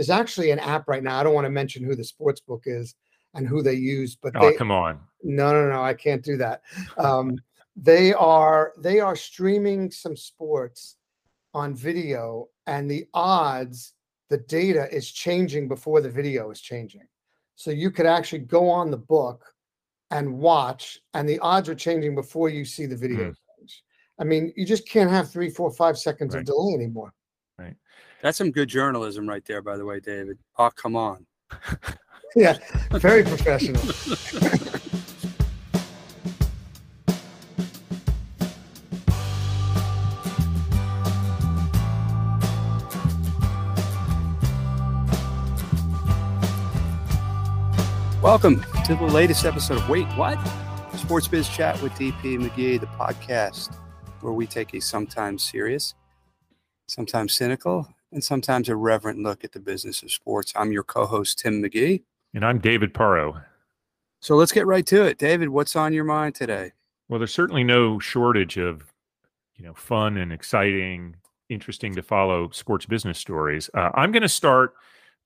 There's actually an app right now. I don't want to mention who the sports book is and who they use, but oh, they, come on. No, no, no, I can't do that. Um, they are they are streaming some sports on video, and the odds, the data is changing before the video is changing. So you could actually go on the book and watch, and the odds are changing before you see the video. Mm. I mean, you just can't have three, four, five seconds right. of delay anymore. Right. That's some good journalism right there, by the way, David. Oh, come on. yeah, very professional. Welcome to the latest episode of Wait What? Sports Biz Chat with DP McGhee, the podcast where we take a sometimes serious, sometimes cynical, and sometimes a reverent look at the business of sports. I'm your co host, Tim McGhee. And I'm David Parro. So let's get right to it. David, what's on your mind today? Well, there's certainly no shortage of, you know, fun and exciting, interesting to follow sports business stories. Uh, I'm going to start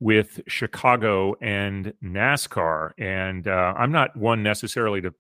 with Chicago and NASCAR. And uh, I'm not one necessarily to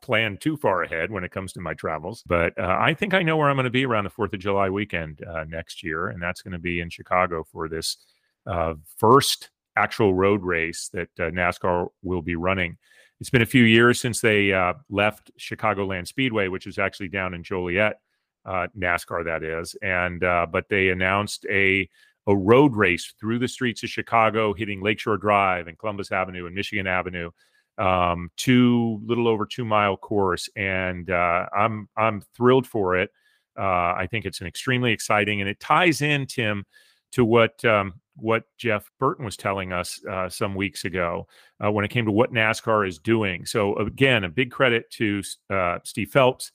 plan too far ahead when it comes to my travels. But uh, I think I know where I'm going to be around the 4th of July weekend uh, next year. And that's going to be in Chicago for this uh, first actual road race that uh, NASCAR will be running. It's been a few years since they uh, left Chicagoland Speedway, which is actually down in Joliet, uh, NASCAR, that is. And, but they announced a a road race through the streets of Chicago, hitting Lakeshore Drive and Columbus Avenue and Michigan Avenue um, two little over two mile course, and uh, I'm I'm thrilled for it. Uh, I think it's an extremely exciting, and it ties in Tim to what um, what Jeff Burton was telling us uh, some weeks ago uh, when it came to what NASCAR is doing. So again, a big credit to uh, Steve Phelps,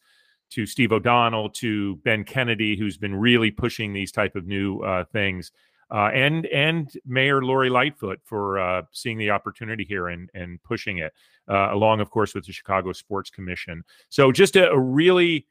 to Steve O'Donnell, to Ben Kennedy, who's been really pushing these type of new uh, things uh, and and Mayor Lori Lightfoot for uh, seeing the opportunity here and and pushing it, uh, along of course with the Chicago Sports Commission. So just a, a really,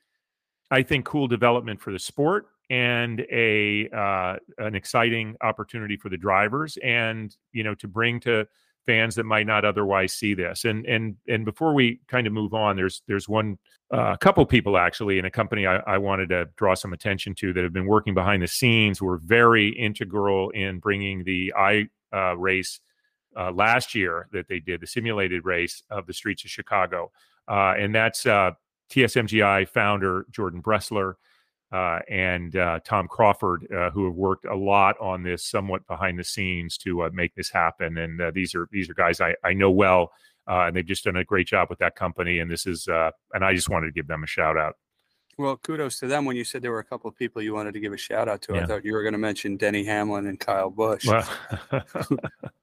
I think, cool development for the sport and a uh, an exciting opportunity for the drivers, and you know to bring to fans that might not otherwise see this. And and and before we kind of move on, there's there's one a uh, couple people actually in a company I, I, wanted to draw some attention to that have been working behind the scenes. Were very integral in bringing the I uh, race uh, last year that they did the simulated race of the streets of Chicago, uh, and that's uh, TSMGI founder Jordan Bressler uh, and uh, Tom Crawford, uh, who have worked a lot on this, somewhat behind the scenes, to uh, make this happen. And uh, these are these are guys I, I know well, uh, and they've just done a great job with that company. And this is, and I just wanted to give them a shout out. Well, kudos to them. When you said there were a couple of people you wanted to give a shout out to, yeah. I thought you were going to mention Denny Hamlin and Kyle Busch, well.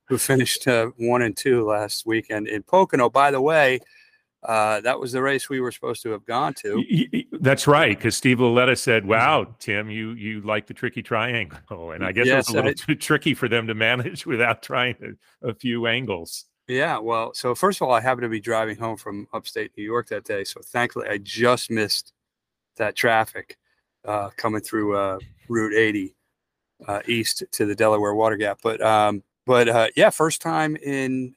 who finished one and two last weekend in Pocono. By the way, uh, that was the race we were supposed to have gone to. That's right, because Steve Laletta said, "Wow, Tim, you you like the tricky triangle," and I guess yes, it was a little I, too tricky for them to manage without trying a, a, few angles. Yeah, well, so first of all, I happened to be driving home from upstate New York that day, so thankfully I just missed that traffic uh, coming through uh, Route 80 uh, east to the Delaware Water Gap. But um, but uh, yeah, first time in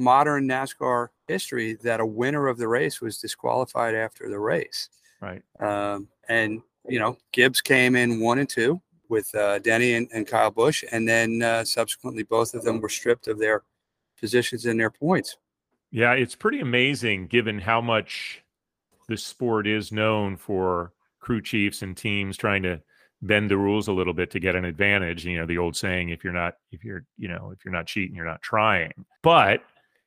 modern NASCAR history that a winner of the race was disqualified after the race. Right. Um, and, you know, Gibbs came in one and two with uh, Denny and, and, Kyle Busch. And then uh, subsequently, both of them were stripped of their positions and their points. Yeah, it's pretty amazing given how much the sport is known for crew chiefs and teams trying to bend the rules a little bit to get an advantage you know the old saying if you're not if you're you know if you're not cheating you're not trying but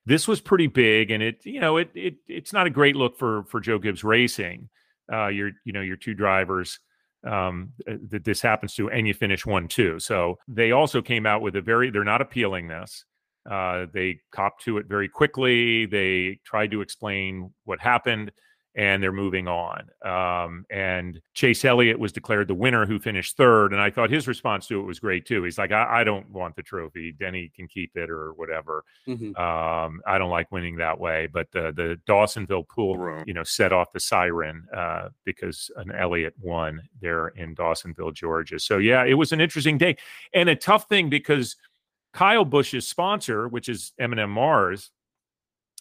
this was pretty big, and it you know it it it's not a great look for for Joe Gibbs Racing. Uh, your you know your two drivers um, uh, that this happens to, and you finish one two. So they also came out with a very they're not appealing this. Uh, they copped to it very quickly. They tried to explain what happened, and they're moving on. Um, and Chase Elliott was declared the winner, who finished third. And I thought his response to it was great too. He's like, I, I don't want the trophy. Denny can keep it or whatever. Mm-hmm. Um, I don't like winning that way. But the the Dawsonville pool room, you know, set off the siren uh, because an Elliott won there in Dawsonville, Georgia. So yeah, it was an interesting day and a tough thing because Kyle Busch's sponsor, which is M&M Mars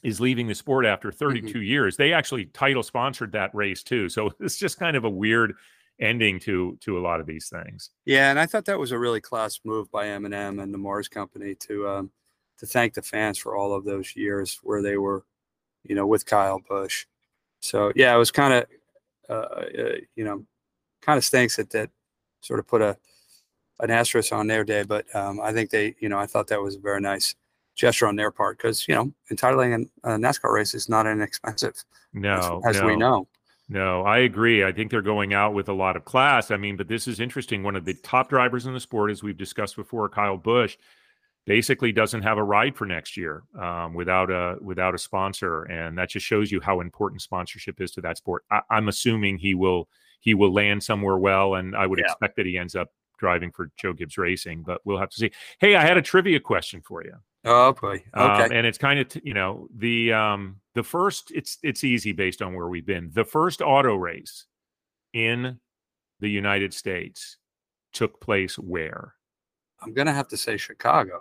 is leaving the sport after mm-hmm. 32 mm-hmm. years. They actually title sponsored that race too. So it's just kind of a weird ending to to a lot of these things. Yeah, and I thought that was a really class move by M&M and the Mars company to um, to thank the fans for all of those years where they were, you know, with Kyle Busch. So yeah, it was kind of, uh, uh, you know, kind of stinks that that sort of put a an asterisk on their day, but um, I think they, you know, I thought that was a very nice gesture on their part because you know entitling a NASCAR race is not inexpensive. No, as, as no. we know. No, I agree. I think they're going out with a lot of class. I mean, but this is interesting. One of the top drivers in the sport, as we've discussed before, Kyle Busch, basically doesn't have a ride for next year um, without a without a sponsor, and that just shows you how important sponsorship is to that sport. I, am assuming he will he will land somewhere well, and I would yeah. expect that he ends up driving for Joe Gibbs Racing, but we'll have to see. Hey, I had a trivia question for you. Oh boy. Um, okay. Um, and it's kind of you know the um the first it's it's easy based on where we've been. The first auto race in the United States took place where? I'm gonna have to say Chicago.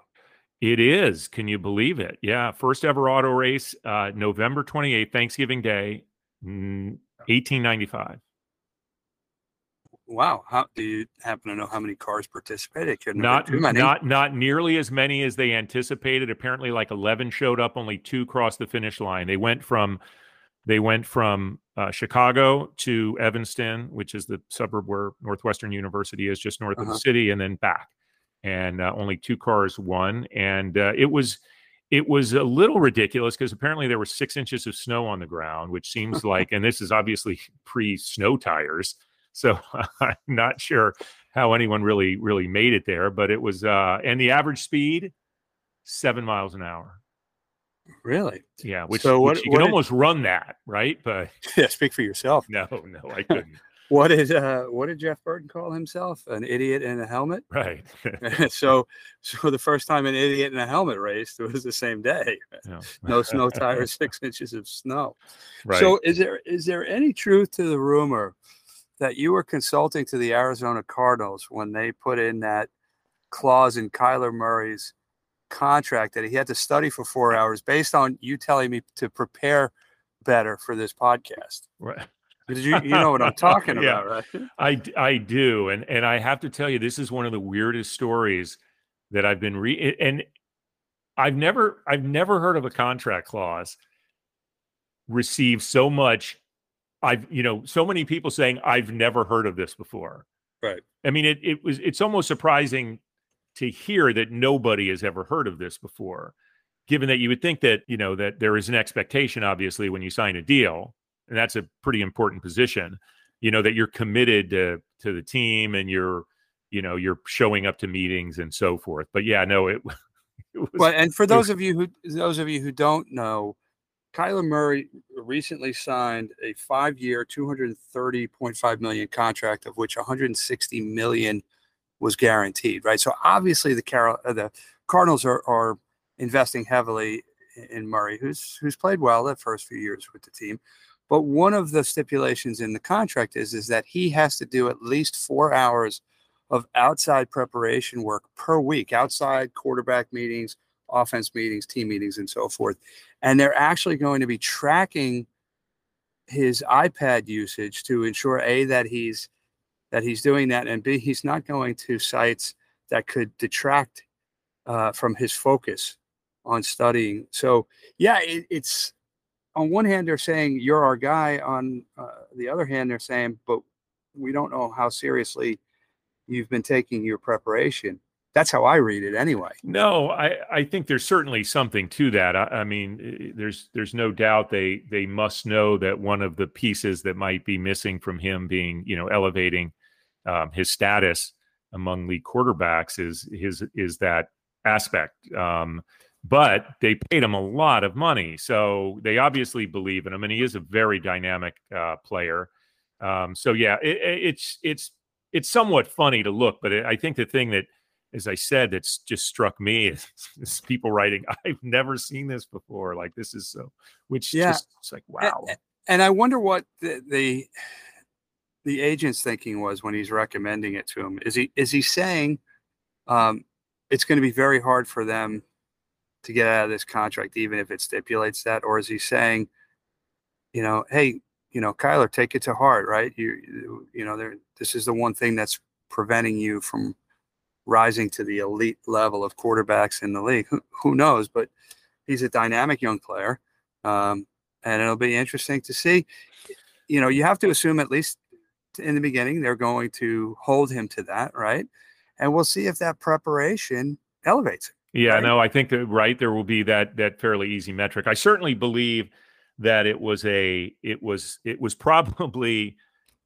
It is. Can you believe it? Yeah, first ever auto race, uh, November 28th, Thanksgiving Day, 1895. Wow. How do you happen to know how many cars participated? Couldn't not not not nearly as many as they anticipated. Apparently, like eleven showed up, only two crossed the finish line. They went from they went from uh, Chicago to Evanston, which is the suburb where Northwestern University is, just north uh-huh. of the uh-huh. city, and then back. And uh, only two cars won, and uh, it was it was a little ridiculous because apparently there were six inches of snow on the ground, which seems like, and this is obviously pre snow tires so I'm not sure how anyone really really made it there, but it was uh and the average speed seven miles an hour. Really? Yeah. Which, so what, which you what can did, almost run that, right? But yeah, speak for yourself. No, no, I couldn't. what did uh, what did Jeff Burton call himself? An idiot in a helmet. Right. so so the first time an idiot in a helmet raced it was the same day. Yeah. no snow tires, six inches of snow. Right. So is there is there any truth to the rumor that you were consulting to the Arizona Cardinals when they put in that clause in Kyler Murray's contract that he had to study for four hours based on you telling me to prepare better for this podcast. Right. You, you know what I'm talking about, right? I, I do. And, and I have to tell you, this is one of the weirdest stories that I've been re and I've never, I've never heard of a contract clause receive so much I've, you know, so many people saying, I've never heard of this before. Right. I mean, it, it was, it's almost surprising to hear that nobody has ever heard of this before, given that you would think that, you know, that there is an expectation, obviously, when you sign a deal, and that's a pretty important position, you know, that you're committed to, to the team and you're, you know, you're showing up to meetings and so forth. But yeah, no, it, it was, well, and for those was, of you who, those of you who don't know, Kyler Murray recently signed a five-year, 230.5 million contract, of which 160 million was guaranteed. Right. So obviously the Carol, uh, the Cardinals are, are investing heavily in Murray, who's who's played well the first few years with the team. But one of the stipulations in the contract is is that he has to do at least four hours of outside preparation work per week, outside quarterback meetings, offense meetings, team meetings, and so forth. And they're actually going to be tracking his iPad usage to ensure a that he's that he's doing that, and b he's not going to sites that could detract uh, from his focus on studying. So yeah, it, it's on one hand they're saying you're our guy. On uh, the other hand, they're saying, but we don't know how seriously you've been taking your preparation that's how I read it anyway. No, I, I think there's certainly something to that. I, I, mean, there's there's no doubt they they must know that one of the pieces that might be missing from him being you know elevating um, his status among league quarterbacks is his is that aspect. Um, but they paid him a lot of money, so they obviously believe in him, and he is a very dynamic uh, player. Um, so yeah, it, it's it's it's somewhat funny to look, but it, I think the thing that, as I said, that's just struck me is, people writing, "I've never seen this before." Like this is so, which yeah, just it's like wow. And, and I wonder what the, the the agent's thinking was when he's recommending it to him. Is he is he saying um, it's going to be very hard for them to get out of this contract, even if it stipulates that, or is he saying, you know, hey, you know, Kyler, take it to heart, right? You, you know, there, this is the one thing that's preventing you from rising to the elite level of quarterbacks in the league. Who, who knows? But he's a dynamic young player, um, and it'll be interesting to see. You know, you have to assume at least in the beginning they're going to hold him to that, right? And we'll see if that preparation elevates him. Yeah, right? no, I think that right there will be that that fairly easy metric. I certainly believe that it was a it was it was probably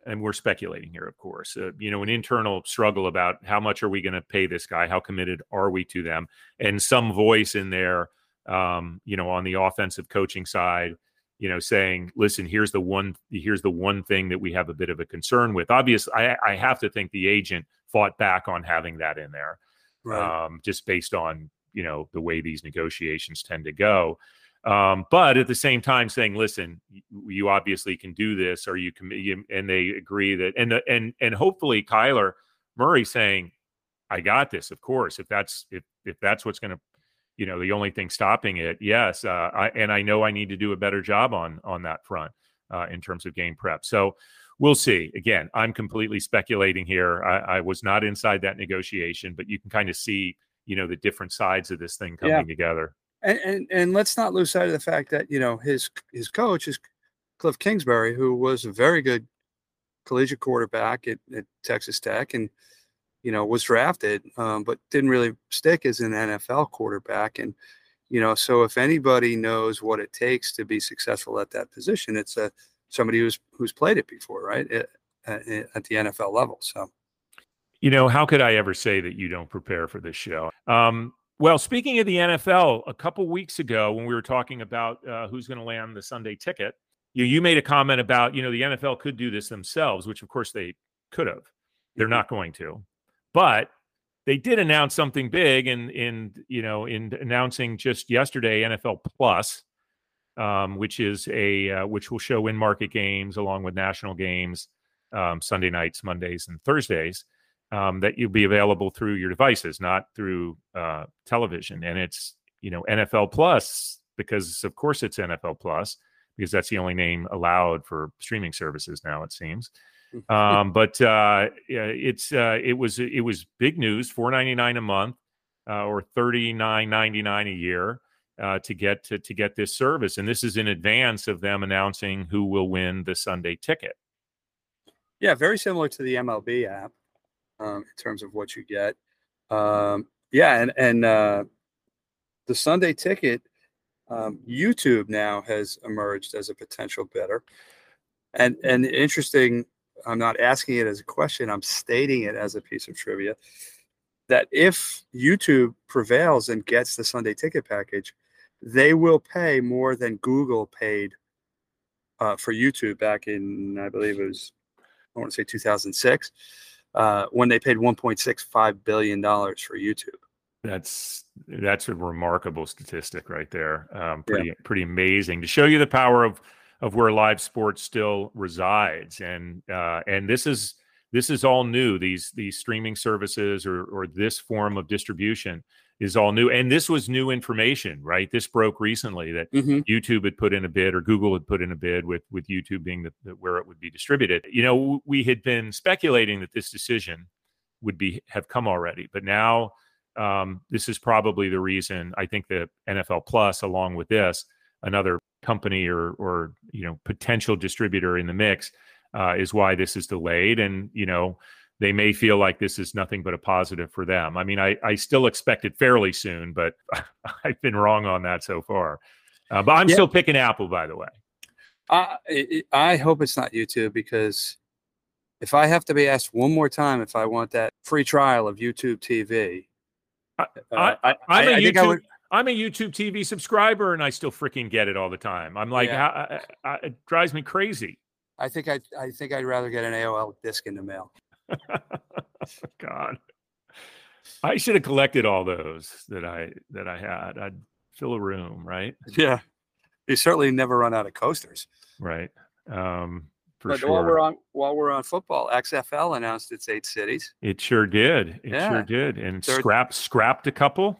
and we're speculating here of course uh, you know an internal struggle about how much are we going to pay this guy? How committed are we to them? And some voice in there um, you know on the offensive coaching side you know saying listen here's the one here's the one thing that we have a bit of a concern with. Obviously i, I have to think the agent fought back on having that in there right. um, just based on you know the way these negotiations tend to go um, but at the same time saying listen you obviously can do this or you can and they agree that and and and hopefully kyler murray saying i got this of course if that's if if that's what's going to you know the only thing stopping it yes uh, I, and i know i need to do a better job on on that front uh, in terms of game prep so we'll see again i'm completely speculating here I, I was not inside that negotiation but you can kind of see you know the different sides of this thing coming yeah. together. And, and and let's not lose sight of the fact that you know his his coach is Cliff Kingsbury, who was a very good collegiate quarterback at, at Texas Tech, and you know was drafted, um, but didn't really stick as an NFL quarterback. And you know, so if anybody knows what it takes to be successful at that position, it's a somebody who's who's played it before, right, at, at the NFL level. So. You know, how could I ever say that you don't prepare for this show? Um, well, speaking of the NFL, a couple weeks ago when we were talking about uh, who's going to land the Sunday ticket, you, you made a comment about, you know, the NFL could do this themselves, which of course they could have. They're mm-hmm. not going to. But they did announce something big in in you know in announcing just yesterday NFL Plus, um, which is a uh, which will show in market games along with national games um, Sunday nights, Mondays, and Thursdays um, that you'll be available through your devices, not through uh, television. And it's you know NFL Plus because of course it's NFL Plus because that's the only name allowed for streaming services now. It seems. Mm-hmm. Um, but uh, it's uh, it was it was big news. Four ninety nine a month uh, or thirty nine ninety nine a year. Uh, to get to, to get this service, and this is in advance of them announcing who will win the Sunday ticket. Yeah, very similar to the MLB app um, in terms of what you get. Um, yeah, and and uh, the Sunday ticket, um, YouTube now has emerged as a potential bidder, and and interesting. I'm not asking it as a question. I'm stating it as a piece of trivia. That if YouTube prevails and gets the Sunday ticket package, they will pay more than Google paid uh, for YouTube back in, I believe it was, I want to say 2006 uh, when they paid 1.65 billion dollars for YouTube. That's that's a remarkable statistic right there. Um, pretty yeah. pretty amazing to show you the power of of where live sports still resides, and uh, and this is this is all new. These these streaming services or or this form of distribution is all new. And this was new information, right? This broke recently that mm-hmm. YouTube had put in a bid or Google had put in a bid with with YouTube being the, the, where it would be distributed. You know, we had been speculating that this decision would be have come already, but now um, this is probably the reason. I think the NFL Plus, along with this, another company or or you know potential distributor in the mix, uh, is why this is delayed. And you know they may feel like this is nothing but a positive for them. I mean, I, I still expect it fairly soon, but I've been wrong on that so far. Uh, but I'm yeah. still picking Apple, by the way. I I hope it's not YouTube because if I have to be asked one more time if I want that free trial of YouTube TV, I, uh, I, I, I, I think I would. I'm a YouTube TV subscriber and I still freaking get it all the time. I'm like, Yeah. how- I- I- it drives me crazy. I think I I think I'd rather get an AOL disc in the mail. God, I should have collected all those that I that I had. I'd fill a room, right? Yeah, you certainly never run out of coasters. Right. Um, for but sure. while we're on while we're on football, XFL announced its eight cities, It sure did. It Yeah. sure did. And Third- scrapped scrapped a couple,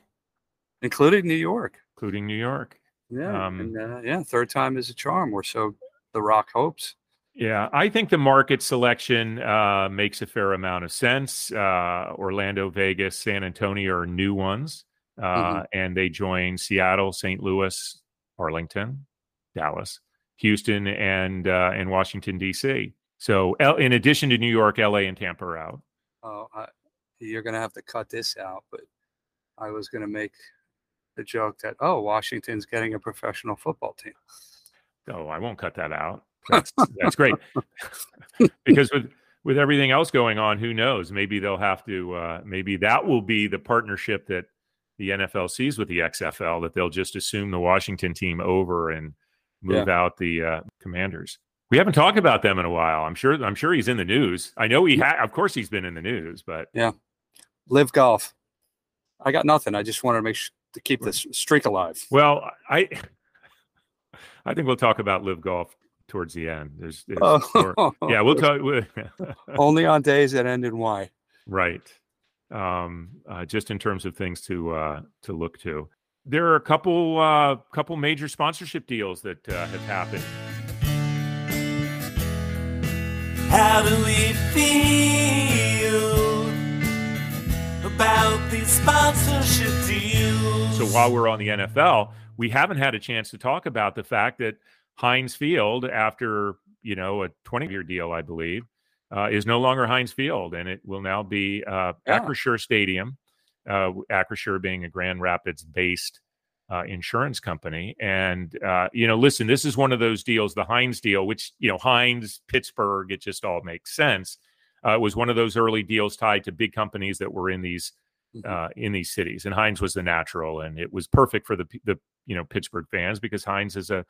including New York. including New York. Yeah, Um, and, uh, yeah, third time is a charm. Or so the Rock hopes. Yeah, I think the market selection uh, makes a fair amount of sense. Uh, Orlando, Vegas, San Antonio are new ones, uh, Mhm. and they join Seattle, St. Louis, Arlington, Dallas, Houston, and uh, and Washington D.C. So, L- in addition to New York, L.A., and Tampa are out. Oh, I, you're gonna have to cut this out, but I was gonna make the joke that oh, Washington's getting a professional football team. Oh, I won't cut that out. That's that's great. because with with everything else going on, who knows? Maybe they'll have to. Uh, maybe that will be the partnership that the NFL sees with the XFL. That they'll just assume the Washington team over and move out the uh, Commanders. We haven't talked about them in a while. I'm sure. I'm sure he's in the news. I know he. Ha- of course, he's been in the news, but yeah, LIV golf. I got nothing. I just wanted to make sure to keep this streak alive. well, I. I think we'll talk about LIV golf towards the end. There's, there's more- Oh, yeah, we'll talk. only on days that end in Y. Right. Um, uh, just in terms of things to uh, to look to, there are a couple uh, couple major sponsorship deals that uh, have happened. How do we feel about these sponsorship deals? So while we're on the NFL, we haven't had a chance to talk about the fact that Heinz Field, after you know a 20 year deal, I believe, uh, is no longer Heinz Field, and it will now be uh, Yeah. Acrisure Stadium. Uh, Acrisure being a Grand Rapids based uh, insurance company, and uh, you know, listen, this is one of those deals, the Heinz deal, which you know, Heinz, Pittsburgh, it just all makes sense. Uh, it was one of those early deals tied to big companies that were in these Mhm. uh, in these cities, and Heinz was the natural, and it was perfect for the the you know Pittsburgh fans because Heinz is a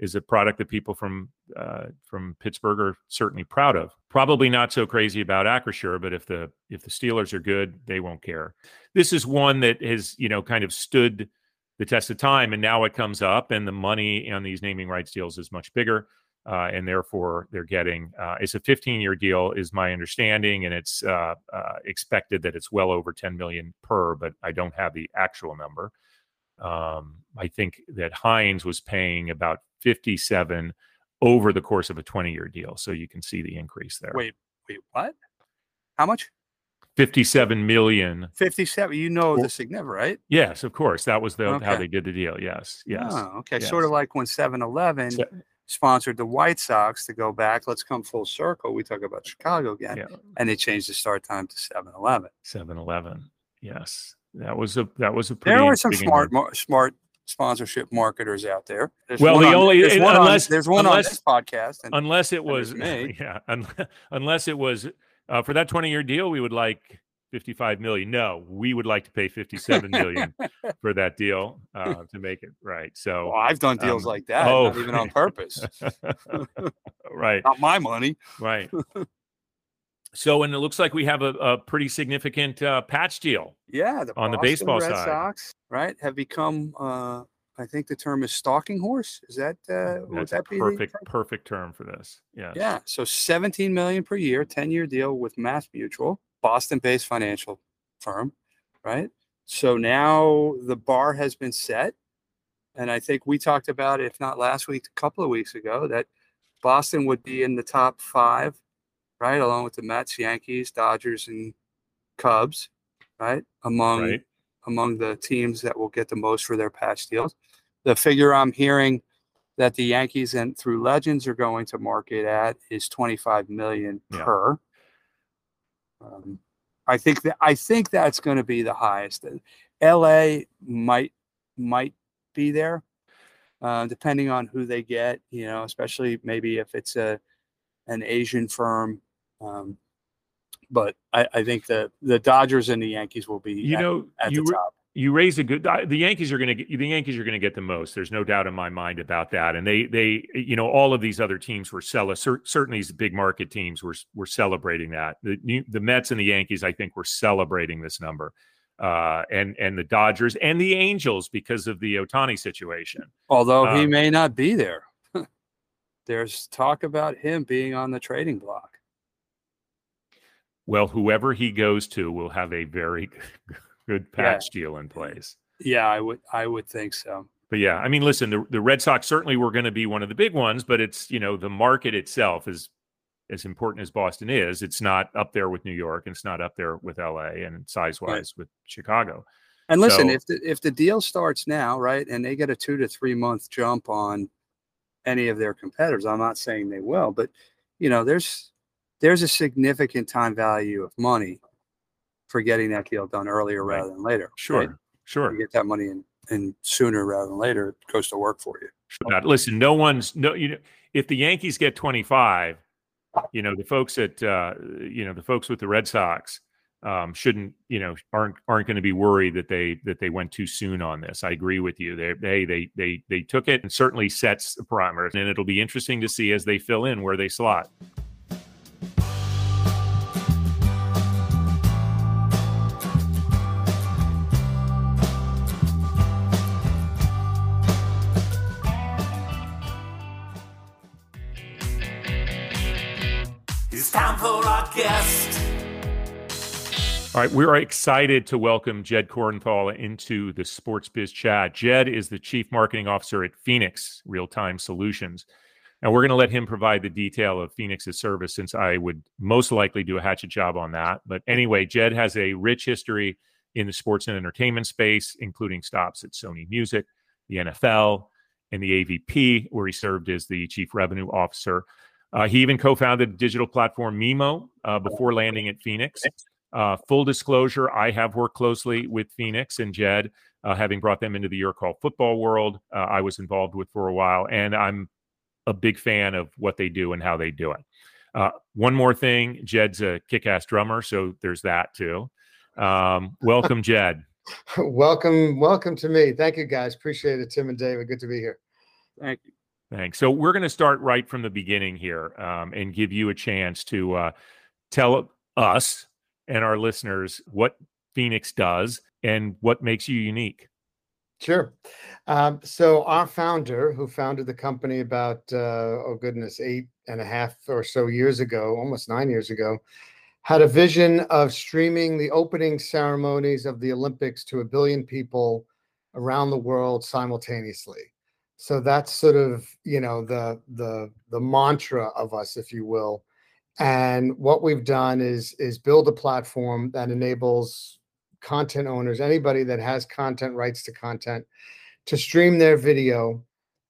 is a product that people from uh, from Pittsburgh are certainly proud of. Probably not so crazy about Acrisure, but if the if the Steelers are good, they won't care. This is one that has you know kind of stood the test of time, and now it comes up, and the money on these naming rights deals is much bigger. Uh, and therefore, they're getting uh, it's a 15 year deal, is my understanding, and it's uh, uh, expected that it's well over 10 million per, but I don't have the actual number. Um, I think that Heinz was paying about 57 over the course of a 20 year deal. So you can see the increase there. Wait, wait, what? How much? 57 million. 57. You know the significant, right? Yes, of course. That was the how they did the deal. Yes. Yes. Oh, okay. Sort of like when 7 Eleven Se- sponsored the White Sox to go back. Let's come full circle. We talk about Chicago again. Yeah. And they changed the start time to 7 Eleven. 7 Eleven. Yes. That was a that was a pretty There were some smart, mar- smart sponsorship marketers out there. There's Well, one the on- only- there's one, unless- on, there's one unless- on this podcast. And unless it was me. yeah un- unless it was uh, for that 20 year deal we would like 55 million no we would like to pay 57 million for that deal uh, to make it right so well, I've done deals um, like that, oh. not even on purpose. right not my money. right so and it looks like we have a, a pretty significant uh, patch deal Yeah, the On the baseball Red side. Sox, right, have become. Uh, I think the term is stalking horse. Is that uh, would that be perfect term? perfect term for this Yeah. Yeah, so 17 million per year, 10 year deal with Mass Mutual, Boston-based financial firm, right? So now the bar has been set, and I think we talked about, if not last week, a couple of weeks ago, that Boston would be in the top five, right, along with the Mets, Yankees, Dodgers, and Cubs, right, among right among the teams that will get the most for their patch deals. The figure I'm hearing that the Yankees and through Legends are going to market at is 25 million Yeah. per. Um, I think that I think that's going to be the highest. LA might might be there, uh, depending on who they get. You know, especially maybe if it's a an Asian firm. Um, but I, I think the the Dodgers and the Yankees will be you at, know at you the top. you raise a good the yankees are going to get the yankees are going to get the most there's no doubt in my mind about that and they they you know all of these other teams were cel- certainly these big market teams were were celebrating that. The the mets and the yankees i think were celebrating this number uh, and and the dodgers and the angels because of the Ohtani situation. Although Um, he may not be there. There's talk about him being on the trading block well whoever he goes to will have a very good patch deal in place yeah i would i would think so but yeah, I mean, listen, the, the Red Sox certainly were going to be one of the big ones, but it's, you know, the market itself is as important as Boston is. It's not up there with New York and it's not up there with LA and size wise with Chicago. And listen, So- if the if the deal starts now, right, and they get a two to three month jump on any of their competitors, I'm not saying they will, but you know, there's there's a significant time value of money for getting that deal done earlier Right. rather than later. Sure. right? Sure. You get that money in, in sooner rather than later, it goes to work for you. Sure. Listen, no one's no you know if the Yankees get 25, you know, the folks at uh you know, the folks with the Red Sox um shouldn't, you know, aren't aren't going to be worried that they that they went too soon on this. I agree with you. They they they they they took it and certainly sets the parameters and it'll be interesting to see as they fill in where they slot. All right, we're excited to welcome Jed Corenthal into the Sports Biz Chat. Jed is the Chief Marketing Officer at Phenix Real Time Solutions. And we're going to let him provide the detail of Phenix's service since I would most likely do a hatchet job on that. But anyway, Jed has a rich history in the sports and entertainment space, including stops at Sony Music, the NFL, and the AVP, where he served as the Chief Revenue Officer. Uh, he even co founded digital platform Mimo uh, before landing at Phoenix. Uh, full disclosure, I have worked closely with Phenix and Jed, uh, having brought them into the Your Call football world. Uh, I was involved with for a while, and I'm a big fan of what they do and how they do it. Uh, one more thing, Jed's a kick-ass drummer, so there's that too. Um, welcome, Jed. welcome, welcome to me. Thank you guys. Appreciate it, Tim and David. Good to be here. Thank you. Thanks. So we're going to start right from the beginning here um, and give you a chance to uh, tell us and our listeners what Phenix does and what makes you unique. Sure. Um, so our founder, who founded the company about uh, oh goodness, eight and a half or so years ago, almost nine years ago, had a vision of streaming the opening ceremonies of the Olympics to a billion people around the world simultaneously. So that's sort of you know the the the mantra of us, if you will. And what we've done is is build a platform that enables content owners, anybody that has content rights to content, to stream their video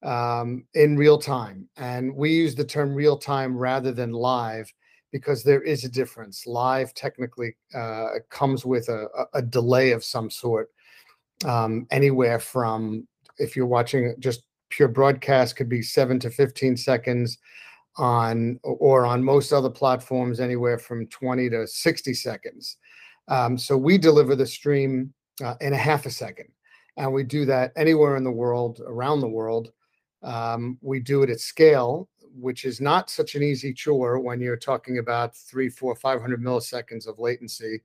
um, in real time. And we use the term real time rather than live because there is a difference. Live technically uh, comes with a, a- delay of some sort, um, anywhere from if you're watching just pure broadcast, could be seven to 15 seconds on or on most other platforms anywhere from 20 to 60 seconds um, so we deliver the stream uh, in a half a second, and we do that anywhere in the world, around the world. Um, we do it at scale, which is not such an easy chore when you're talking about three, four, five hundred milliseconds of latency.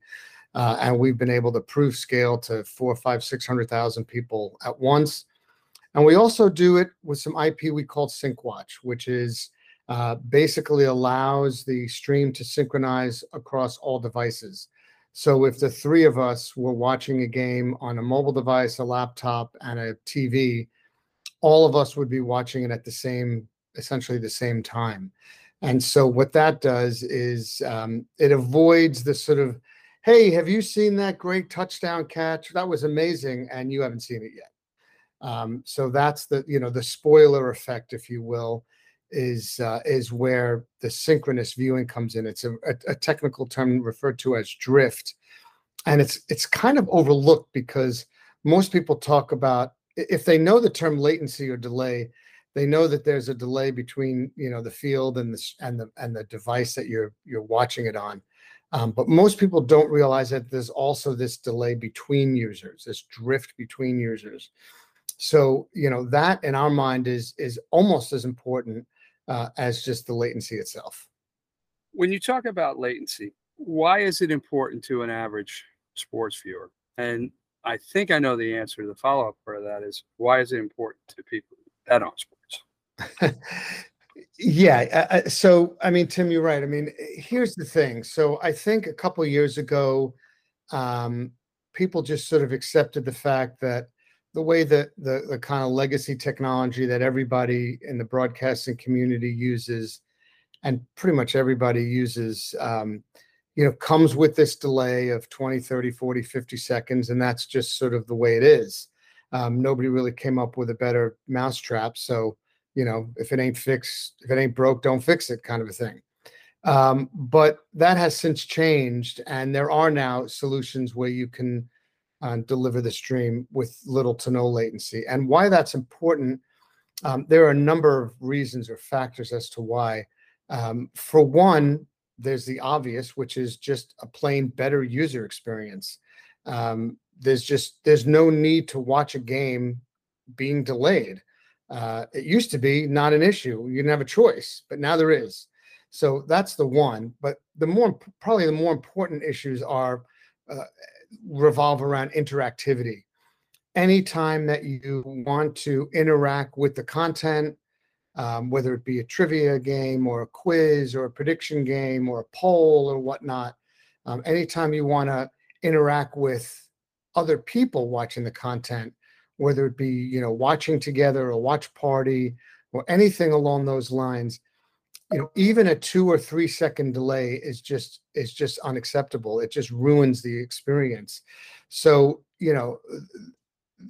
Uh, and we've been able to prove scale to four, five, six hundred thousand people at once. And we also do it with some IP we call SyncWatch, which is uh, basically allows the stream to synchronize across all devices. So if the three of us were watching a game on a mobile device, a laptop, and a TV, all of us would be watching it at the same, essentially the same time. And so what that does is um, it avoids the sort of, hey, have you seen that great touchdown catch? That was amazing, and you haven't seen it yet. Um, so that's the you know the spoiler effect, if you will, is uh, is where the synchronous viewing comes in. It's a, a, a technical term referred to as drift, and it's it's kind of overlooked because most people talk about if they know the term latency or delay, they know that there's a delay between you know the field and the and the and the device that you're you're watching it on. Um, but most people don't realize that there's also this delay between users, this drift between users. So you know that in our mind is is almost as important uh, as just the latency itself. When you talk about latency, why is it important to an average sports viewer? And I think I know the answer to the follow up part of that is why is it important to people that on sports? yeah. Uh, so, I mean, Tim, you're right. I mean, here's the thing. So, I think a couple years ago, um, people just sort of accepted the fact that the way that the, the kind of legacy technology that everybody in the broadcasting community uses and pretty much everybody uses um, you know comes with this delay of 20 30 40 50 seconds and that's just sort of the way it is. Um, nobody really came up with a better mousetrap so you know if it ain't fixed if it ain't broke don't fix it kind of a thing. Um, but that has since changed and there are now solutions where you can uh, deliver the stream with little to no latency. And why that's important, um, there are a number of reasons or factors as to why. Um, for one, there's the obvious, which is just a plain better user experience. Um, there's just there's no need to watch a game being delayed. Uh, it used to be not an issue; you didn't have a choice, but now there is. So that's the one. But the more probably the more important issues are uh, revolve around interactivity. Anytime that you want to interact with the content, um, whether it be a trivia game or a quiz or a prediction game or a poll or whatnot, um, anytime you want to interact with other people watching the content, whether it be you know watching together or watch party or anything along those lines, you know even a two or three second delay is just is just unacceptable. It just ruins the experience. So you know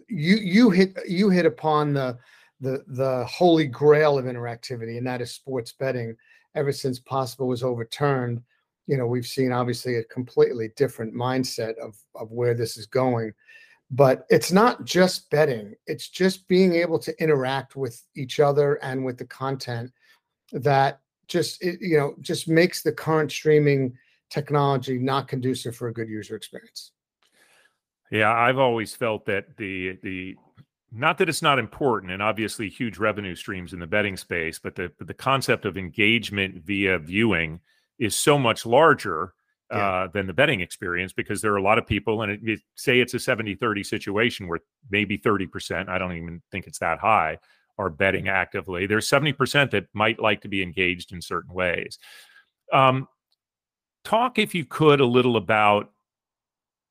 you you hit you hit upon the the the holy grail of interactivity and that is sports betting. Ever since PASPA was overturned you know we've seen obviously a completely different mindset of of where this is going. But it's not just betting. It's just being able to interact with each other and with the content that just it, you know just makes the current streaming technology not conducive for a good user experience. Yeah, I've always felt that the the not that it's not important and obviously huge revenue streams in the betting space, but the the concept of engagement via viewing is so much larger uh, than the betting experience because there are a lot of people and it, it, say it's a 70 30 situation where maybe 30% i don't even think it's that high are betting actively. There's 70% that might like to be engaged in certain ways. Um, talk, if you could, a little about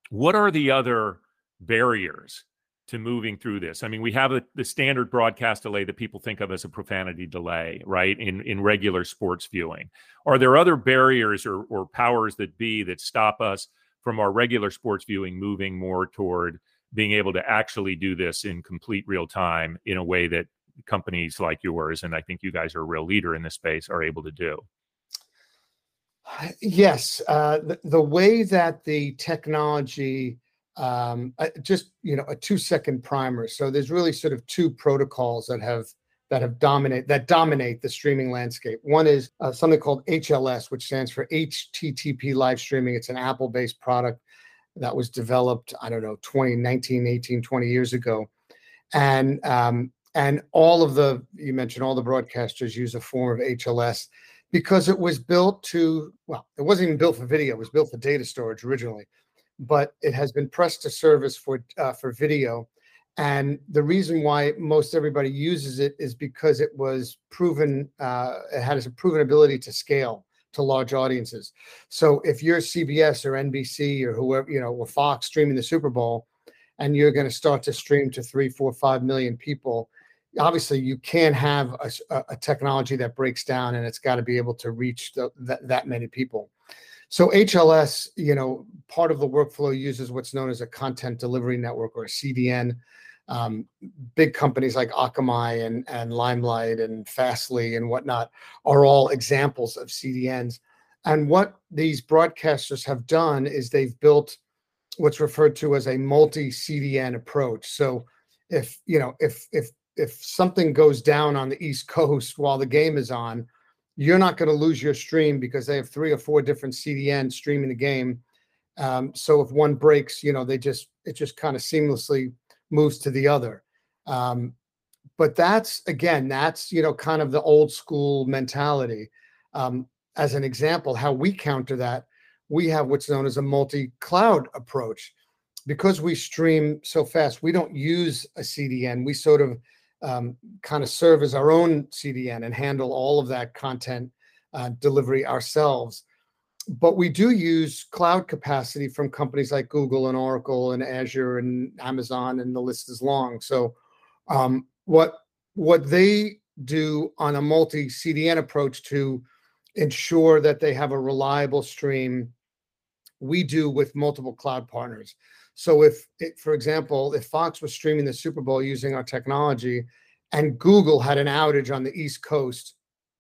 what are the other barriers to moving through this? I mean, we have a, the standard broadcast delay that people think of as a profanity delay, right? In in regular sports viewing. Are there other barriers or, or powers that be that stop us from our regular sports viewing moving more toward being able to actually do this in complete real time in a way that companies like yours, and I think you guys are a real leader in this space, are able to do? Yes, uh, the, the way that the technology, um, uh, just you know, a two-second primer. So there's really sort of two protocols that have that have dominate that dominate the streaming landscape. One is uh, something called HLS, which stands for HTTP live streaming. It's an Apple-based product that was developed, I don't know, 20, 19, 18, 20 years ago. And um, and all of the you mentioned all the broadcasters use a form of HLS because it was built to well, it wasn't even built for video; it was built for data storage originally, but it has been pressed to service for uh, for video. And the reason why most everybody uses it is because it was proven, uh, it had a proven ability to scale to large audiences. So if you're CBS or NBC or whoever, you know, or Fox streaming the Super Bowl, and you're going to start to stream to three, four, five million people, obviously you can't have a, a, technology that breaks down and it's got to be able to reach the, that, that many people. So hls you know part of the workflow uses what's known as a content delivery network or a cdn um, big companies like akamai and, and limelight and fastly and whatnot are all examples of cdns and what these broadcasters have done is they've built what's referred to as a multi cdn approach. So if you know if if if something goes down on the East Coast while the game is on, you're not going to lose your stream because they have three or four different CDN streaming the game. Um, so if one breaks, you know, they just it just kind of seamlessly moves to the other. Um, but that's again, that's you know, kind of the old school mentality. Um, as an example, how we counter that, we have what's known as a multi-cloud approach. Because we stream so fast, we don't use a CDN. We sort of um, kind of serve as our own CDN and handle all of that content uh, delivery ourselves. But we do use cloud capacity from companies like Google and Oracle and Azure and Amazon, and the list is long. So, um, what what they do on a multi CDN approach to ensure that they have a reliable stream, we do with multiple cloud partners. So if, it, for example, if Fox was streaming the Super Bowl using our technology and Google had an outage on the East Coast,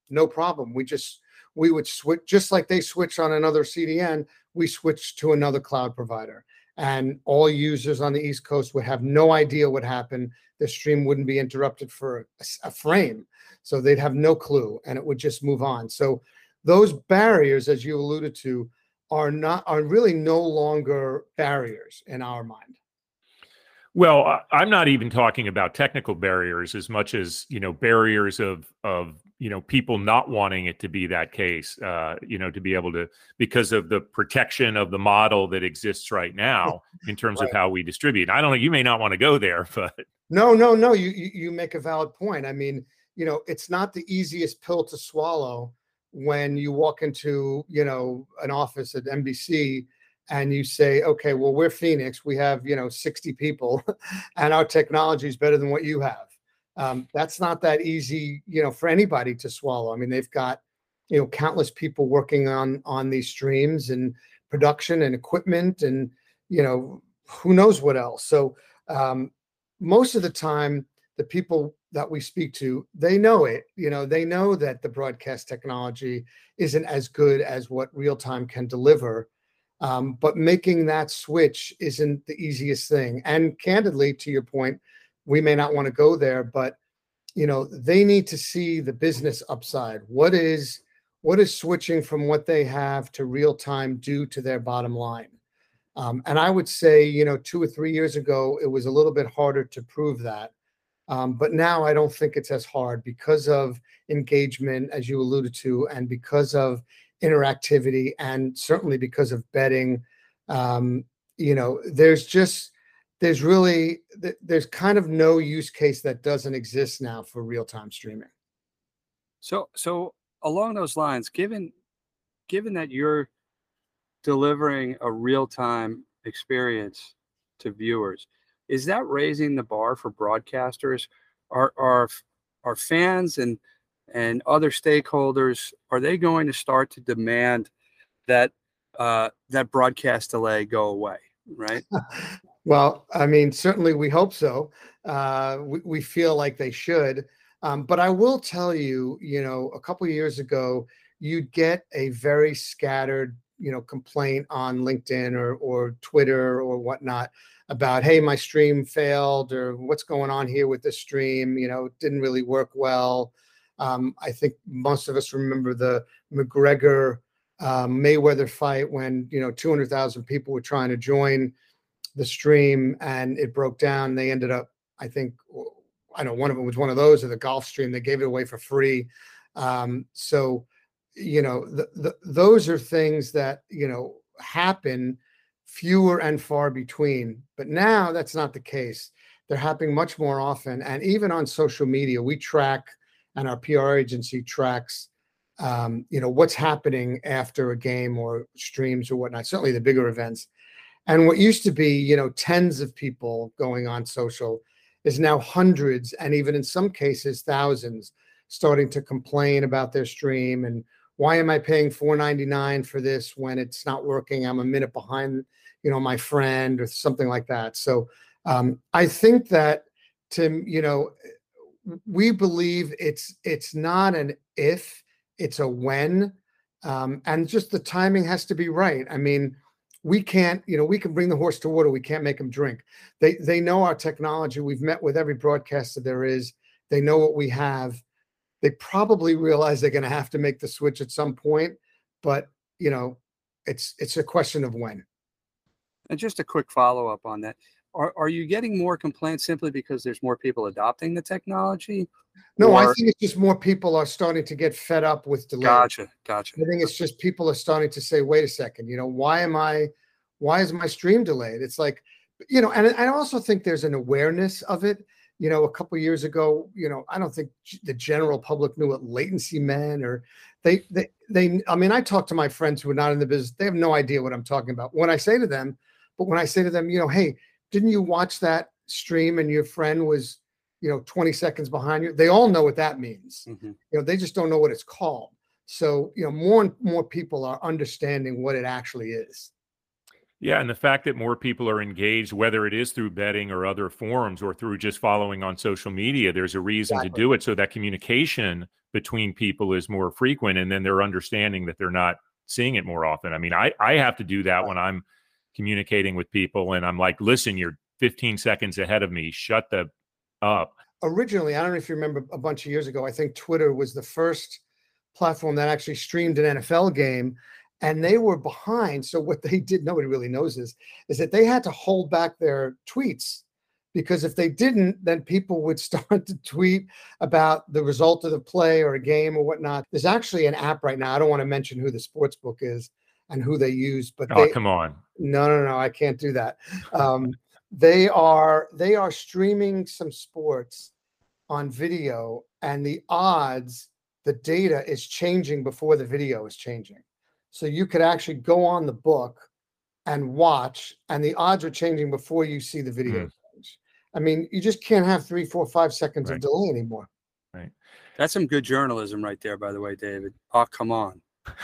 no problem. We just we would switch just like they switch on another CDN, we switch to another cloud provider. And all users on the East Coast would have no idea what happened. The stream wouldn't be interrupted for a, a frame. So they'd have no clue and it would just move on. So those barriers, as you alluded to, are not are really no longer barriers in our mind. Well, I'm not even talking about technical barriers as much as you know barriers of of you know people not wanting it to be that case. Uh, you know, to be able to because of the protection of the model that exists right now in terms right. of how we distribute. I don't know. You may not want to go there, but no, no, no. You you make a valid point. I mean, you know, it's not the easiest pill to swallow when you walk into you know an office at NBC and you say, okay, well we're Phenix, we have you know 60 people, and our technology is better than what you have. Um, that's not that easy, you know, for anybody to swallow. I mean, they've got you know countless people working on on these streams and production and equipment and you know who knows what else. So um, most of the time, the people that we speak to, they know it. You know, they know that the broadcast technology isn't as good as what real time can deliver. Um, but making that switch isn't the easiest thing. And candidly, to your point, we may not want to go there, but you know, they need to see the business upside. What is what is switching from what they have to real time do to their bottom line? Um, and I would say, you know, two or three years ago, it was a little bit harder to prove that. Um, but now I don't think it's as hard because of engagement, as you alluded to, and because of interactivity, and certainly because of betting. Um, you know, there's just there's really there's kind of no use case that doesn't exist now for real time streaming. So so along those lines, given given that you're delivering a real time experience to viewers, is that raising the bar for broadcasters? Are are are fans and and other stakeholders are they going to start to demand that uh, that broadcast delay go away? Right. well, I mean, certainly we hope so. Uh, we, we feel like they should. Um, but I will tell you, you know, a couple years ago, you'd get a very scattered, you know, complaint on LinkedIn or or Twitter or whatnot about hey my stream failed or what's going on here with the stream? You know didn't really work well. Um, i think most of us remember the mcgregor um, mayweather fight when you know 200000 people were trying to join the stream and it broke down. They ended up i think i know one of them was one of those or the golf stream. They gave it away for free. Um, so you know the, the, those are things that you know happen fewer and far between. But now that's not the case. They're happening much more often. And even on social media, we track and our PR agency tracks um, you know, what's happening after a game or streams or whatnot, certainly the bigger events. And what used to be, you know, tens of people going on social is now hundreds and even in some cases thousands starting to complain about their stream and why am I paying 4.99 for this when it's not working? I'm a minute behind, you know, my friend or something like that. So um, I think that Tim, you know, we believe it's it's not an if, it's a when, um, and just the timing has to be right. I mean, we can't, you know, we can bring the horse to water, we can't make them drink. They they know our technology. We've met with every broadcaster there is. They know what we have they probably realize they're going to have to make the switch at some point, but you know, it's it's a question of when. And just a quick follow up on that. Are, are you getting more complaints simply because there's more people adopting the technology? No, I think it's just more people are starting to get fed up with delays. Gotcha. Gotcha. I think it's just people are starting to say, wait a second, you know, why am I, why is my stream delayed? It's like, you know, and I also think there's an awareness of it. You know, a couple years ago, you know, I don't think the general public knew what latency meant, or they, they, they. I mean, I talk to my friends who are not in the business; they have no idea what I'm talking about. When I say to them, but when I say to them, you know, hey, didn't you watch that stream and your friend was, you know, 20 seconds behind you? They all know what that means Mhm. you know they just don't know what it's called so you know more and more people are understanding what it actually is Yeah, and the fact that more people are engaged, whether it is through betting or other forums or through just following on social media, there's a reason Exactly. to do it so that communication between people is more frequent and then they're understanding that they're not seeing it more often. I mean, I I have to do that when I'm communicating with people and I'm like, "Listen, you're 15 seconds ahead of me. Shut the up." originally i don't know if you remember a bunch of years ago i think twitter was the first platform that actually streamed an nfl game and they were behind so what they did nobody really knows this is that they had to hold back their tweets because if they didn't then people would start to tweet about the result of the play or a game or whatnot there's actually an app right now i don't want to mention who the sports book is and who they use but Oh, they, come on. no, no, no, I can't do that. Um, they are they are streaming some sports on video, and the odds, the data is changing before the video is changing. So you could actually go on the book and watch, and the odds are changing before you see the video change. I mean, you just can't have three, four, five seconds Right. of delay anymore. Right. That's some good journalism right there, by the way, David. Oh, come on.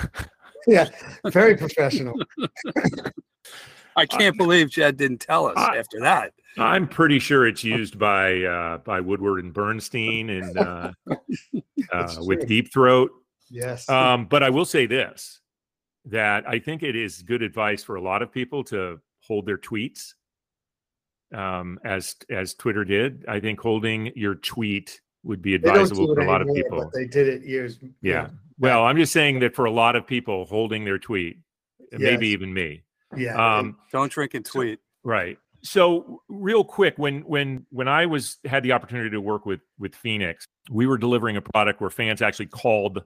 Yeah, very professional. I can't believe Jed didn't tell us I- after that. I'm pretty sure it's used by uh, by Woodward and Bernstein and uh, uh, with true. Deep Throat. Yes. Um, but I will say this: that I think it is good advice for a lot of people to hold their tweets, um, as as Twitter did. I think holding your tweet would be advisable for a lot of people. but they did it years. you Yeah. Well, I'm just saying that for a lot of people, holding their tweet, maybe even me. Yeah. Um, Don't drink and tweet. Right. So real quick, when when when I was had the opportunity to work with with Phenix, we were delivering a product where fans actually called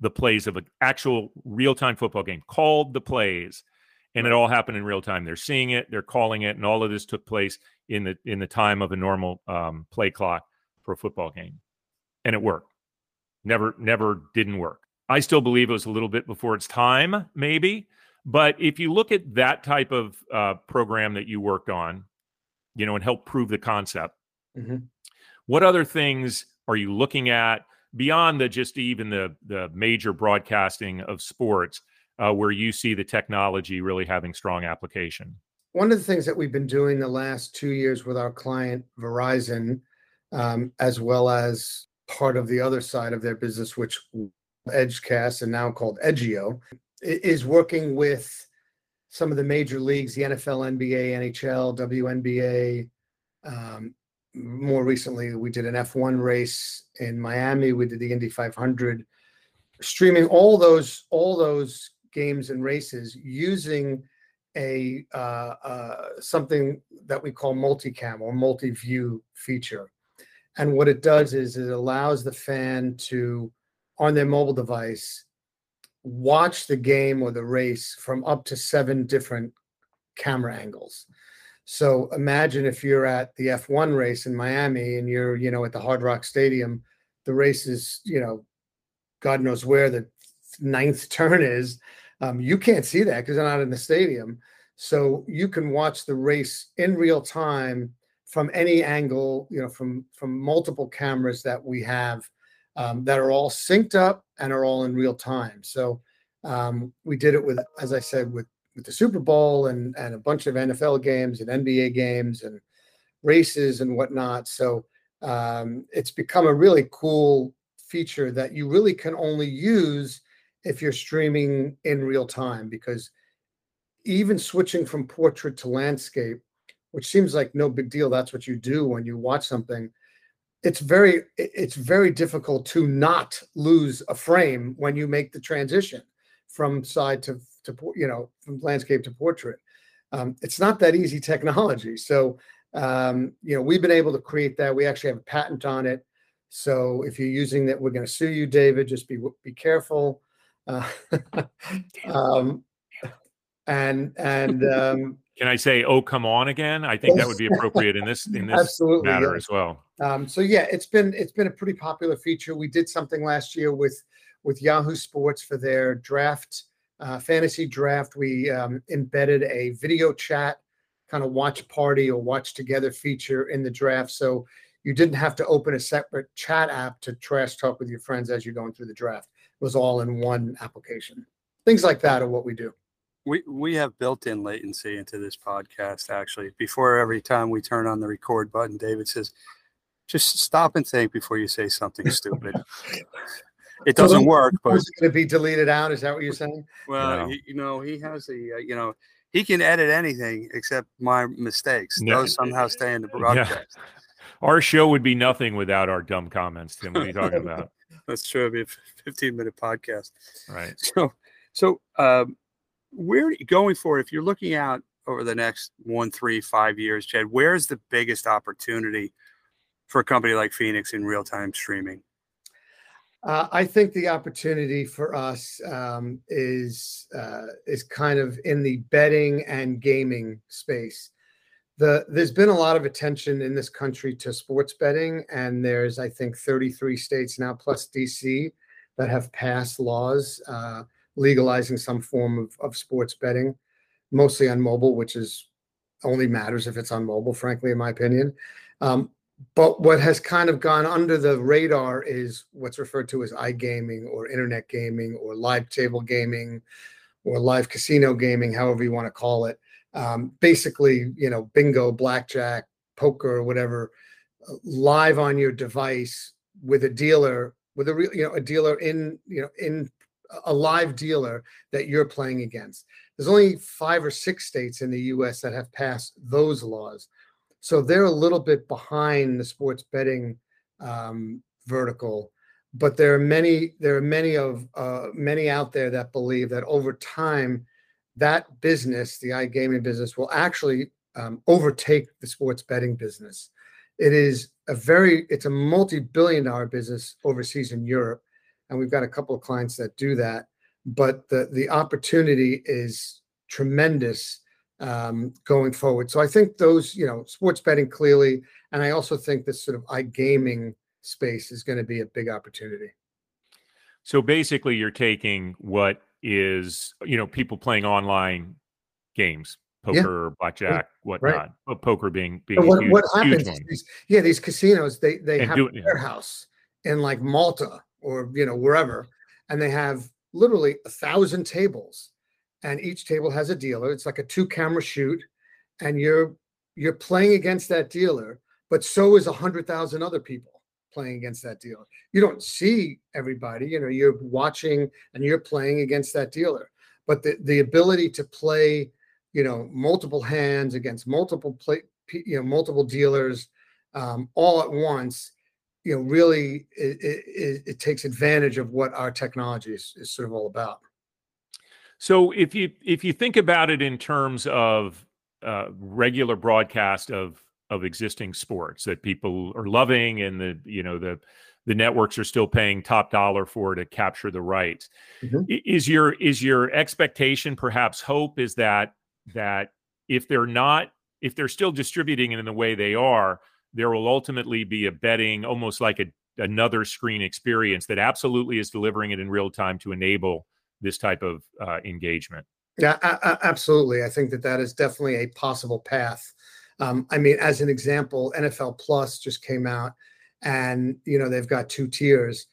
the plays of an actual real time football game, called the plays, and it all happened in real time. They're seeing it, they're calling it, and all of this took place in the in the time of a normal um, play clock for a football game, and it worked. Never never didn't work. I still believe it was a little bit before its time, maybe. But if you look at that type of uh, program that you worked on, you know, and help prove the concept, Mhm. what other things are you looking at beyond the just even the the major broadcasting of sports, uh, where you see the technology really having strong application? one of the things that we've been doing the last two years with our client Verizon, um, as well as part of the other side of their business, which Edgecast and now called Edgio, i- is working with some of the major leagues, the NFL, NBA, NHL, WNBA. Um, more recently, we did an F1 race in Miami. We did the Indy 500, streaming all those all those games and races using a uh, uh, something that we call multicam or multi-view feature. And what it does is it allows the fan to, on their mobile device, watch the game or the race from up to seven different camera angles. So imagine if you're at the F1 race in Miami and you're, you know, at the Hard Rock Stadium, the race is, you know, God knows where the ninth turn is. Um, you can't see that because they're not in the stadium. So you can watch the race in real time from any angle, you know, from from multiple cameras that we have um, that are all synced up and are all in real time. So um, we did it with, as I said, with with the Super Bowl and and a bunch of NFL games and NBA games and races and whatnot. So um, it's become a really cool feature that you really can only use if you're streaming in real time because even switching from portrait to landscape which seems like no big deal that's what you do when you watch something it's very it's very difficult to not lose a frame when you make the transition from side to to you know from landscape to portrait. Um, it's not that easy technology. So um, you know we've been able to create that. We actually have a patent on it. So if you're using that, we're going to sue you, David. Just be be careful. Uh, um, and and um, Can I say, "Oh, come on" again? I think that would be appropriate in this in this absolutely matter yeah. as well. Um, so yeah, it's been it's been a pretty popular feature. We did something last year with with Yahoo Sports for their draft uh, fantasy draft. We um, embedded a video chat kind of watch party or watch together feature in the draft, so you didn't have to open a separate chat app to trash talk with your friends as you're going through the draft. It was all in one application. Things like that are what we do. We we have built-in latency into this podcast. Actually, before every time we turn on the record button, David says, "Just stop and think before you say something stupid." It doesn't those- work, but Was it going to be deleted out? Is that what you're saying? well, No. he, you know, he has the uh, you know he can edit anything except my mistakes. No. Those somehow stay in the broadcast. Our show would be nothing without our dumb comments. Tim, what are you talking about? That's true. It'd be a 15 minute podcast. Right. So, so um, where going forward, if you're looking out over the next one, three, five years, Jed, where's the biggest opportunity for a company like Phenix in real time streaming? Uh, I think the opportunity for us um, is uh, is kind of in the betting and gaming space. The there's been a lot of attention in this country to sports betting, and there's I think 33 states now plus DC that have passed laws uh, legalizing some form of, of sports betting, mostly on mobile, which is only matters if it's on mobile, frankly, in my opinion. Um, but what has kind of gone under the radar is what's referred to as iGaming or internet gaming or live table gaming or live casino gaming, however you want to call it. Um, basically, you know, bingo, blackjack, poker, whatever, uh, live on your device with a dealer, with a real, you know, a dealer in, you know, in a live dealer that you're playing against. There's only five or six states in the U.S. that have passed those laws. So they're a little bit behind the sports betting um, vertical, but there are many there are many of uh, many out there that believe that over time that business, the iGaming business, will actually um, overtake the sports betting business. It is a very it's a multi-billion dollar business overseas in Europe, and we've got a couple of clients that do that. But the the opportunity is tremendous um, going forward. So I think those, you know, sports betting clearly, and I also think this sort of iGaming space is going to be a big opportunity. So basically, you're taking what is, you know, people playing online games, Yeah. poker, blackjack, whatnot. But poker being being what, huge, what happens? is one. These, yeah, these casinos they they And have do a it- warehouse in like Malta or you know wherever, and they have literally a thousand tables, and each table has a dealer. It's like a two camera shoot, and you're you're playing against that dealer, but so is a hundred thousand other people playing against that dealer. You don't see everybody, you know, you're watching and you're playing against that dealer. But the the ability to play, you know, multiple hands against multiple play, you know, multiple dealers um, all at once, you know, really it, it, it- takes advantage of what our technology is, is sort of all about. So if you if you think about it in terms of uh, regular broadcast of of existing sports that people are loving and the you know the the networks are still paying top dollar for to capture the rights Mhm. Is your is your expectation perhaps hope is that that if they're not if they're still distributing it in the way they are there will ultimately be a betting almost like a another screen experience that absolutely is delivering it in real time to enable this type of uh, engagement Yeah, a- a- absolutely. I think that that is definitely a possible path. Um, I mean, as an example, NFL Plus just came out, and you know they've got two tiers.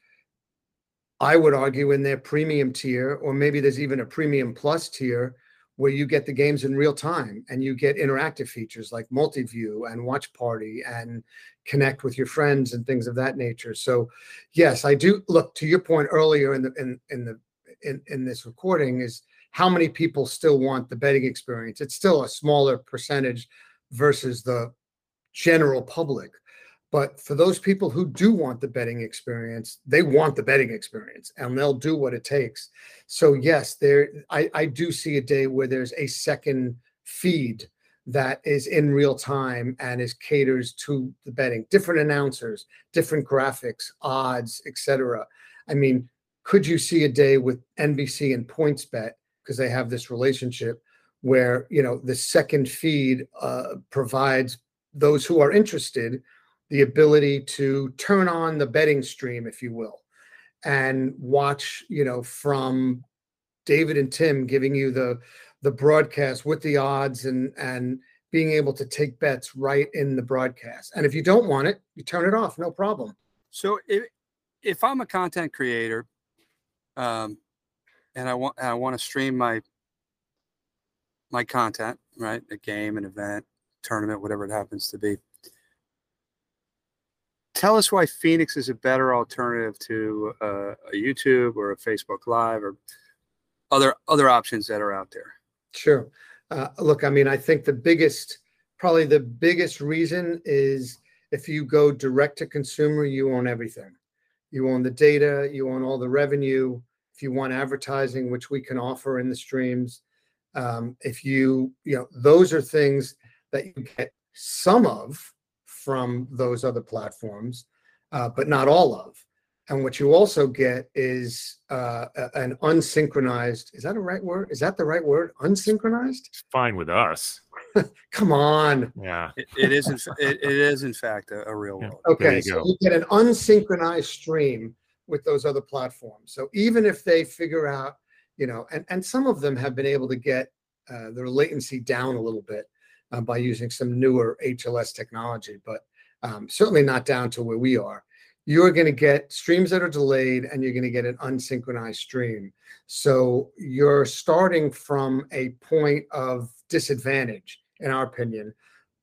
I would argue in their premium tier, or maybe there's even a premium plus tier, where you get the games in real time and you get interactive features like multi-view and watch party and connect with your friends and things of that nature. So, yes, I do look to your point earlier in the in in the in, in this recording is how many people still want the betting experience. It's still a smaller percentage versus the general public. But for those people who do want the betting experience, they want the betting experience and they'll do what it takes. So yes, there I, I do see a day where there's a second feed that is in real time and is caters to the betting, different announcers, different graphics, odds, etc. I mean, could you see a day with NBC and PointsBet because they have this relationship where you know the second feed uh, provides those who are interested the ability to turn on the betting stream, if you will, and watch you know from David and Tim giving you the the broadcast with the odds and and being able to take bets right in the broadcast. And if you don't want it, you turn it off, no problem. So if if I'm a content creator, um, and I want I want to stream my my content, right? A game, an event, tournament, whatever it happens to be. Tell us why Phenix is a better alternative to uh, a YouTube or a Facebook Live or other other options that are out there. Sure. Uh, look, I mean, I think the biggest, probably the biggest reason is if you go direct to consumer, you own everything. You own the data, you own all the revenue. If you want advertising, which we can offer in the streams, um, if you, you know, those are things that you get some of from those other platforms, uh, but not all of. And what you also get is uh, an unsynchronized. Is that a right word? Is that the right word? Unsynchronized? It's fine with us. Come on. Yeah. It, it is in, it, it is in fact a, a real Yeah. world. Okay, you so go. you get an unsynchronized stream with those other platforms. So even if they figure out, you know, and and some of them have been able to get uh, their latency down a little bit uh, by using some newer HLS technology, but um, certainly not down to where we are. You're going to get streams that are delayed, and you're going to get an unsynchronized stream. So you're starting from a point of disadvantage, in our opinion.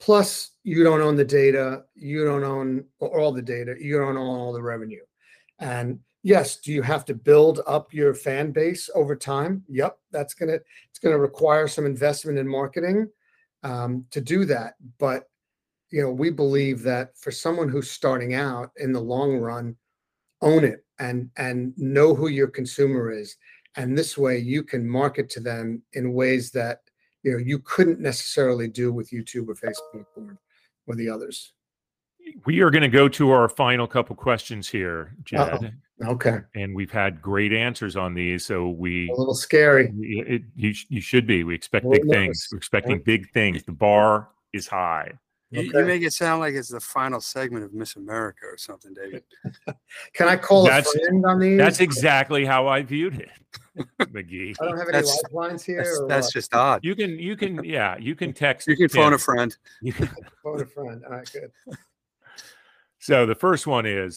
Plus, you don't own the data, you don't own all the data, you don't own all the revenue. And yes, do you have to build up your fan base over time? Yep, that's gonna it's gonna require some investment in marketing um, to do that. But you know, we believe that for someone who's starting out in the long run, own it and and know who your consumer is. And this way you can market to them in ways that you know you couldn't necessarily do with YouTube or Facebook or, or the others. We are going to go to our final couple questions here, Jed. Uh-oh. Okay. And we've had great answers on these. So we, A little scary. we- it, you, you should be. We expect big things. We're expecting big things. The bar is high. You, you make it sound like it's the final segment of Miss America or something, David. Can I call That's- a friend on these? That's exactly how I viewed it, McGhee. I don't have any That's- lifelines here. That's, that's just odd. You can, you can, yeah, you can text. You can phone a friend. You can- phone a friend. All right, good. So the first one is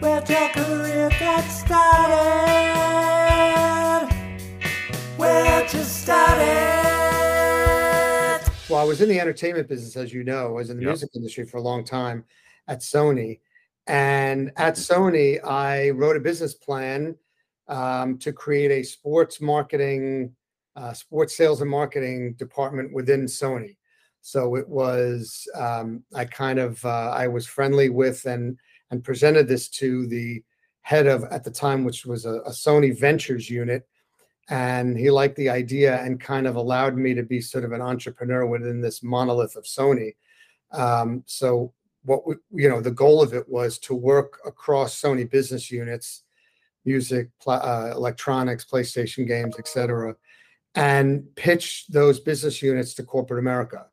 Where'd your career get started? Well, I was in the entertainment business, as you know. I was in the Yep. music industry for a long time at Sony. And at Sony, I wrote a business plan um, to create a sports marketing, uh, sports sales and marketing department within Sony. So it was, um, I kind of, uh, I was friendly with and and presented this to the head of at the time, which was a, a Sony Ventures unit, and he liked the idea and kind of allowed me to be sort of an entrepreneur within this monolith of Sony. Um, so what we, you know, the goal of it was to work across Sony business units, music, pla- uh, electronics, PlayStation games, etc., and pitch those business units to corporate America.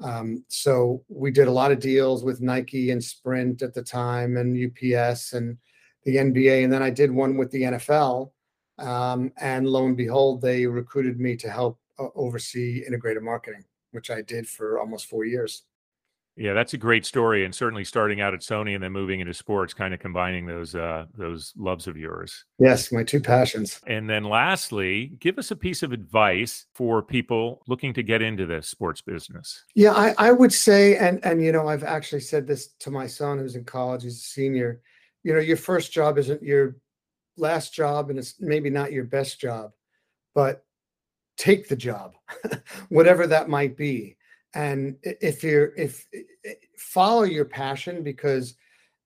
Um, so we did a lot of deals with Nike and Sprint at the time, and UPS and the NBA, and then I did one with the NFL. Um, and lo and behold, they recruited me to help uh, oversee integrated marketing, which I did for almost four years. Yeah, that's a great story, and certainly starting out at Sony and then moving into sports, kind of combining those uh, those loves of yours. Yes, my two passions. And then lastly, give us a piece of advice for people looking to get into the sports business. Yeah, I, I would say, and and you know, I've actually said this to my son who's in college, he's a senior. You know, your first job isn't your last job, and it's maybe not your best job, but take the job, whatever that might be. And if you're if follow your passion because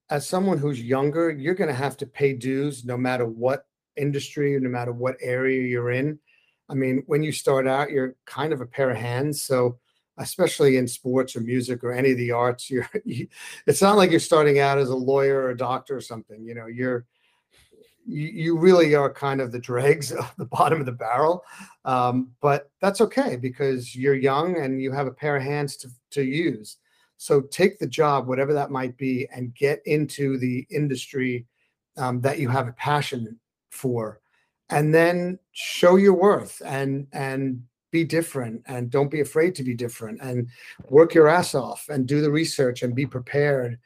as someone who's younger, you're going to have to pay dues no matter what industry, no matter what area you're in. I mean, when you start out, you're kind of a pair of hands. So, especially in sports or music or any of the arts, you're you, it's not like you're starting out as a lawyer or a doctor or something. You know, you're you, really are kind of the dregs of the bottom of the barrel. Um, but that's okay because you're young and you have a pair of hands to, to use. So take the job, whatever that might be, and get into the industry um, that you have a passion for, and then show your worth and and be different and don't be afraid to be different and work your ass off and do the research and be prepared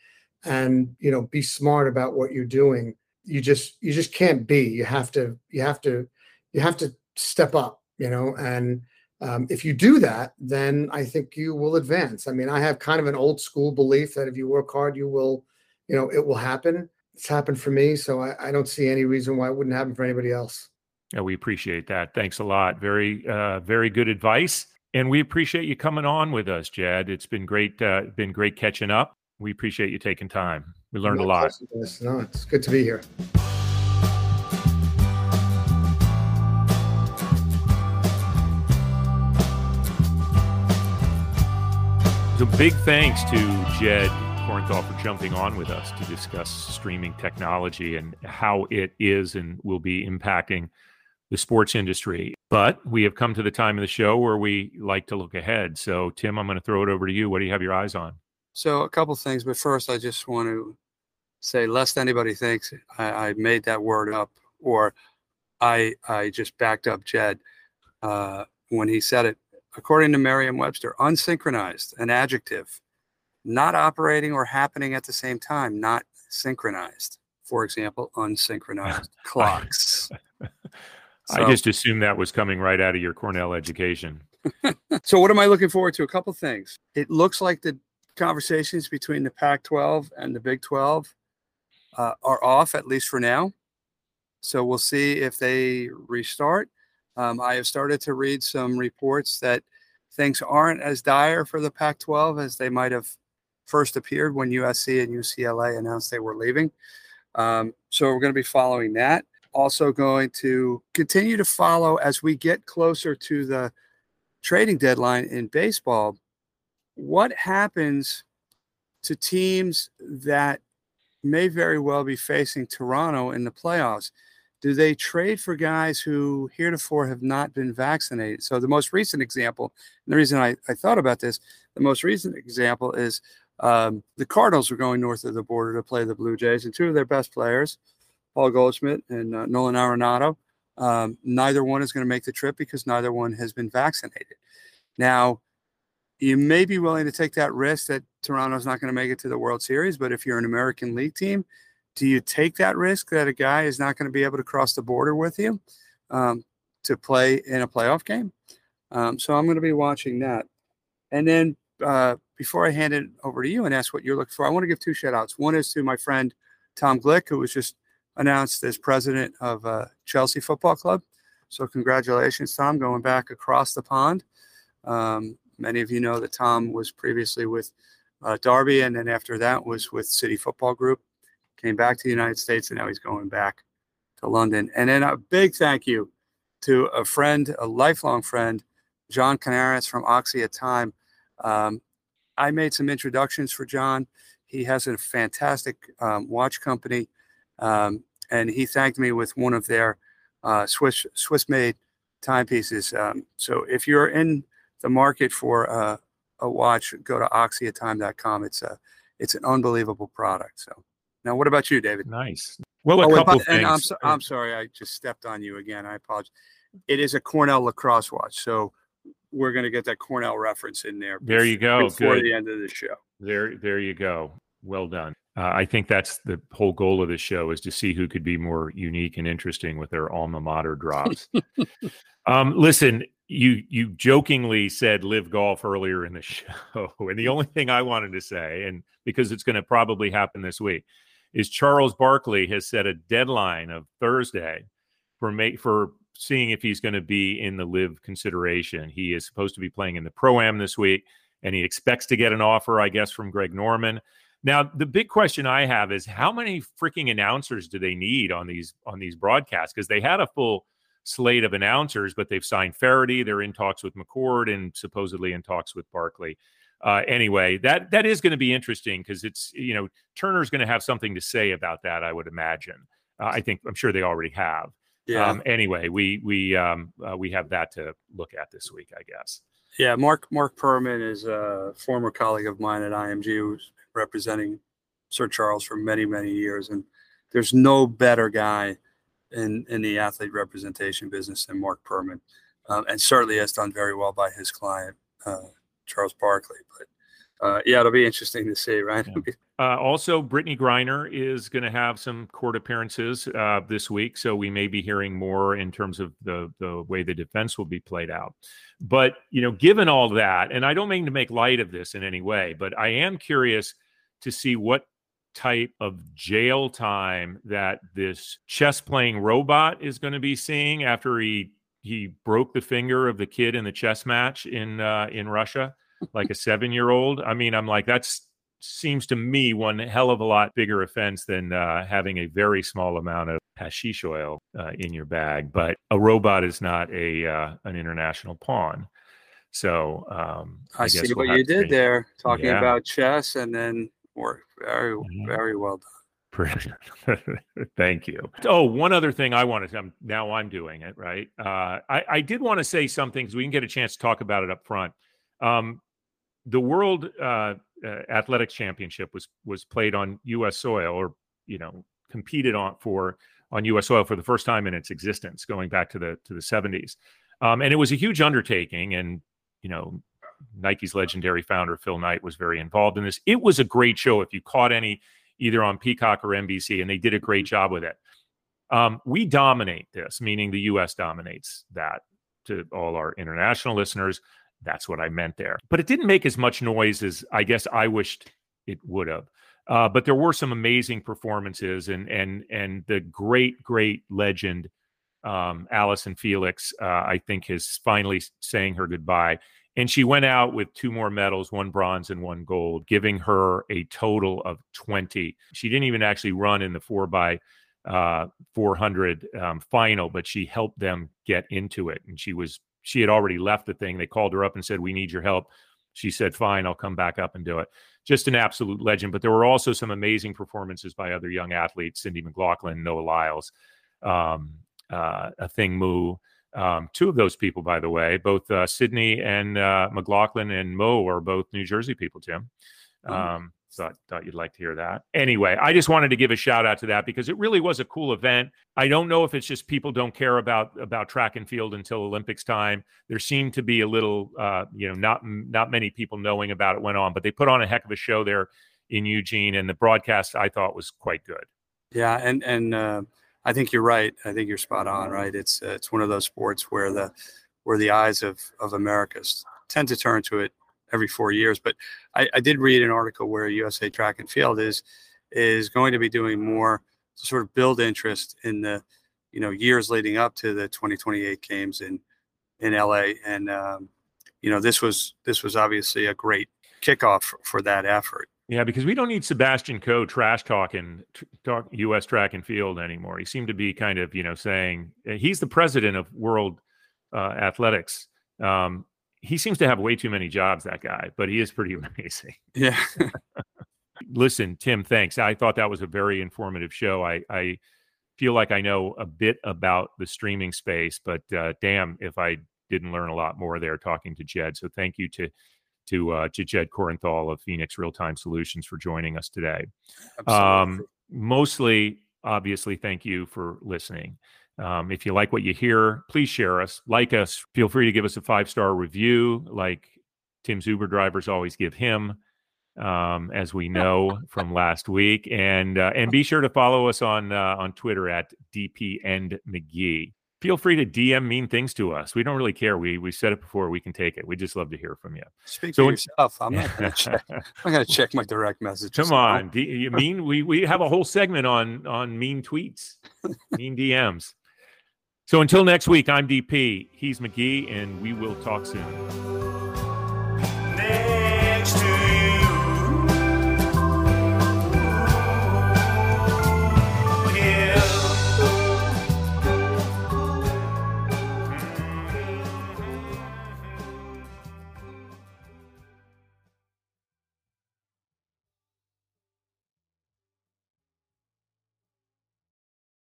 and you know be smart about what you're doing you just you just can't be. You have to you have to you have to step up you know and um, if you do that then i think you will advance. I mean i have kind of an old school belief that if you work hard you will you know it will happen. It's happened for me so i, I don't see any reason why it wouldn't happen for anybody else. Yeah, we appreciate that. Thanks a lot. Very uh, very good advice and we appreciate you coming on with us jed. It's been great uh, been great catching up. We appreciate you taking time we learned a lot no it's good to be here So big thanks to Jed Corenthal for jumping on with us to discuss streaming technology and how it is and will be impacting the sports industry. But we have come to the time of the show where we like to look ahead. So Tim, I'm going to throw it over to you. What do you have your eyes on? So a couple things, but first I just want to say, lest anybody thinks I, I made that word up or I I just backed up Jed uh, when he said it. According to Merriam-Webster, unsynchronized, an adjective, not operating or happening at the same time, not synchronized. For example, unsynchronized clocks. I just assumed that was coming right out of your Cornell education. so what am I looking forward to? A couple things. It looks like the conversations between the Pac-12 and the Big 12 uh, are off at least for now. So we'll see if they restart. Um, I have started to read some reports that things aren't as dire for the Pac 12 as they might have first appeared when USC and UCLA announced they were leaving. Um, so we're going to be following that. Also, going to continue to follow as we get closer to the trading deadline in baseball. What happens to teams that may very well be facing Toronto in the playoffs? do they trade for guys who heretofore have not been vaccinated? So the most recent example, and the reason I, I thought about this, the most recent example is um, the Cardinals are going north of the border to play the Blue Jays, and two of their best players, Paul Goldschmidt and uh, Nolan Arenado, um, neither one is going to make the trip because neither one has been vaccinated. Now, you may be willing to take that risk that Toronto's not going to make it to the World Series, but if you're an American League team, do you take that risk that a guy is not going to be able to cross the border with you um, to play in a playoff game? Um, so I'm going to be watching that. And then uh, before I hand it over to you and ask what you're looking for, I want to give two shout outs. One is to my friend Tom Glick, who was just announced as president of uh, Chelsea Football Club. So congratulations, Tom, going back across the pond. Um, many of you know that Tom was previously with uh, Derby, and then after that was with City Football Group came back to the United States, and now he's going back to London. And then a big thank you to a friend, a lifelong friend, John Canaris from Oxia Time. Um, I made some introductions for John. He has a fantastic um, watch company, um, and he thanked me with one of their uh, Swiss Swiss made timepieces. Um, so if you're in the market for uh, a watch, go to oxiatime.com. It's a it's an unbelievable product. So now, what about you, David? Nice. Well, a Oh, and couple by- and I'm, so, I'm sorry, I just stepped on you again. I apologize. It is a Cornell lacrosse watch, so we're going to get that Cornell reference in there. There you go. Before Good. the end of the show. There, there you go. Well done. Uh, I think that's the whole goal of the show is to see who could be more unique and interesting with their alma mater drops. um, listen, you you jokingly said LIV golf earlier in the show, and the only thing I wanted to say, and because it's going to probably happen this week, is Charles Barkley has set a deadline of Thursday for make for seeing if he's going to be in the LIV consideration. He is supposed to be playing in the pro am this week. and he expects to get an offer, I guess, from Greg Norman. Now, the big question I have is how many freaking announcers do they need on these on these broadcasts? Because they had a full slate of announcers, but they've signed Feherty. They're in talks with McCord and supposedly in talks with Barkley. Uh, anyway, that that is going to be interesting because it's you know Turner's going to have something to say about that. I would imagine. Uh, I think I'm sure they already have. Yeah. Um, anyway, we we um, uh, we have that to look at this week, I guess. Yeah, Mark Mark Perman is a former colleague of mine at IMG who's representing Sir Charles for many many years, and there's no better guy in in the athlete representation business than Mark Perman, um, and certainly has done very well by his client uh, Charles Barkley. But uh, yeah, it'll be interesting to see, right? Yeah. Uh, also, Brittney Griner is going to have some court appearances uh, this week, so we may be hearing more in terms of the the way the defense will be played out. But you know, given all that, and I don't mean to make light of this in any way, but I am curious to see what type of jail time that this chess playing robot is going to be seeing after he he broke the finger of the kid in the chess match in uh, in Russia, like a seven year old. I mean, I'm like that's seems to me one hell of a lot bigger offense than uh, having a very small amount of hashish oil uh, in your bag. But a robot is not a uh, an international pawn. So um, I, I, see we'll what you did there, talking Yeah. about chess, and then work very Mhm. very well done. Thank you. Oh, one other thing I wanted to, I'm, now I'm doing it, right? Uh, I, I did want to say something because we can get a chance to talk about it up front. Um, the World uh, uh, Athletics Championship was was played on U.S. soil, or you know, competed on for on U.S. soil for the first time in its existence, going back to the to the 70s, um, and it was a huge undertaking. And you know, Nike's legendary founder Phil Knight was very involved in this. It was a great show. If you caught any, either on Peacock or NBC, and they did a great job with it. Um, we dominate this, meaning the U.S. dominates that. To all our international listeners, that's what I meant there. But it didn't make as much noise as I guess I wished it would have. Uh, but there were some amazing performances, and and and the great great legend um, Allyson Felix, uh, I think, is finally saying her goodbye. And she went out with two more medals, one bronze and one gold, giving her a total of 20. She didn't even actually run in the four by uh, 400 um, final, but she helped them get into it. And she was, she had already left the thing. They called her up and said, We need your help. She said, Fine, I'll come back up and do it. Just an absolute legend. But there were also some amazing performances by other young athletes Sydney McLaughlin, Noah Lyles, um, uh, Athing Mu. Um, two of those people, by the way, both uh, Sydney and uh, McLaughlin and Mu are both New Jersey people, Tim. Oh. Um, thought, thought you'd like to hear that. Anyway, I just wanted to give a shout out to that because it really was a cool event. I don't know if it's just people don't care about about track and field until Olympics time. There seemed to be a little, uh, you know, not not many people knowing about it went on, but they put on a heck of a show there in Eugene, and the broadcast I thought was quite good. Yeah, and and uh, I think you're right. I think you're spot on. Right? It's uh, it's one of those sports where the where the eyes of of Americans tend to turn to it every four years. But I, I did read an article where USA Track and Field is is going to be doing more to sort of build interest in the you know years leading up to the 2028 games in in LA. And um, you know this was this was obviously a great kickoff for, for that effort. Yeah, because we don't need Sebastian Coe trash talking talk U.S. track and field anymore. He seemed to be kind of, you know, saying uh, he's the president of World uh, Athletics. Um, he seems to have way too many jobs, that guy, but he is pretty amazing. Yeah. Listen, Tim, thanks. I thought that was a very informative show. I, I feel like I know a bit about the streaming space, but uh, damn if I didn't learn a lot more there talking to Jed. So thank you to to uh, to Jed Corenthal of Phenix Real Time Solutions for joining us today. Um, mostly, obviously, thank you for listening. Um, if you like what you hear, please share us, like us. Feel free to give us a five star review, like Tim's Uber drivers always give him, um, as we know from last week. And uh, and be sure to follow us on uh, on Twitter at DP and McGhee. Feel free to DM mean things to us. We don't really care. We we said it before. We can take it. We just love to hear from you. Speak So for when- yourself. I'm not going to check. I'm to check my direct messages. Come on, D- you mean we we have a whole segment on on mean tweets, mean DMs. So until next week, I'm DP. He's McGhee, and we will talk soon.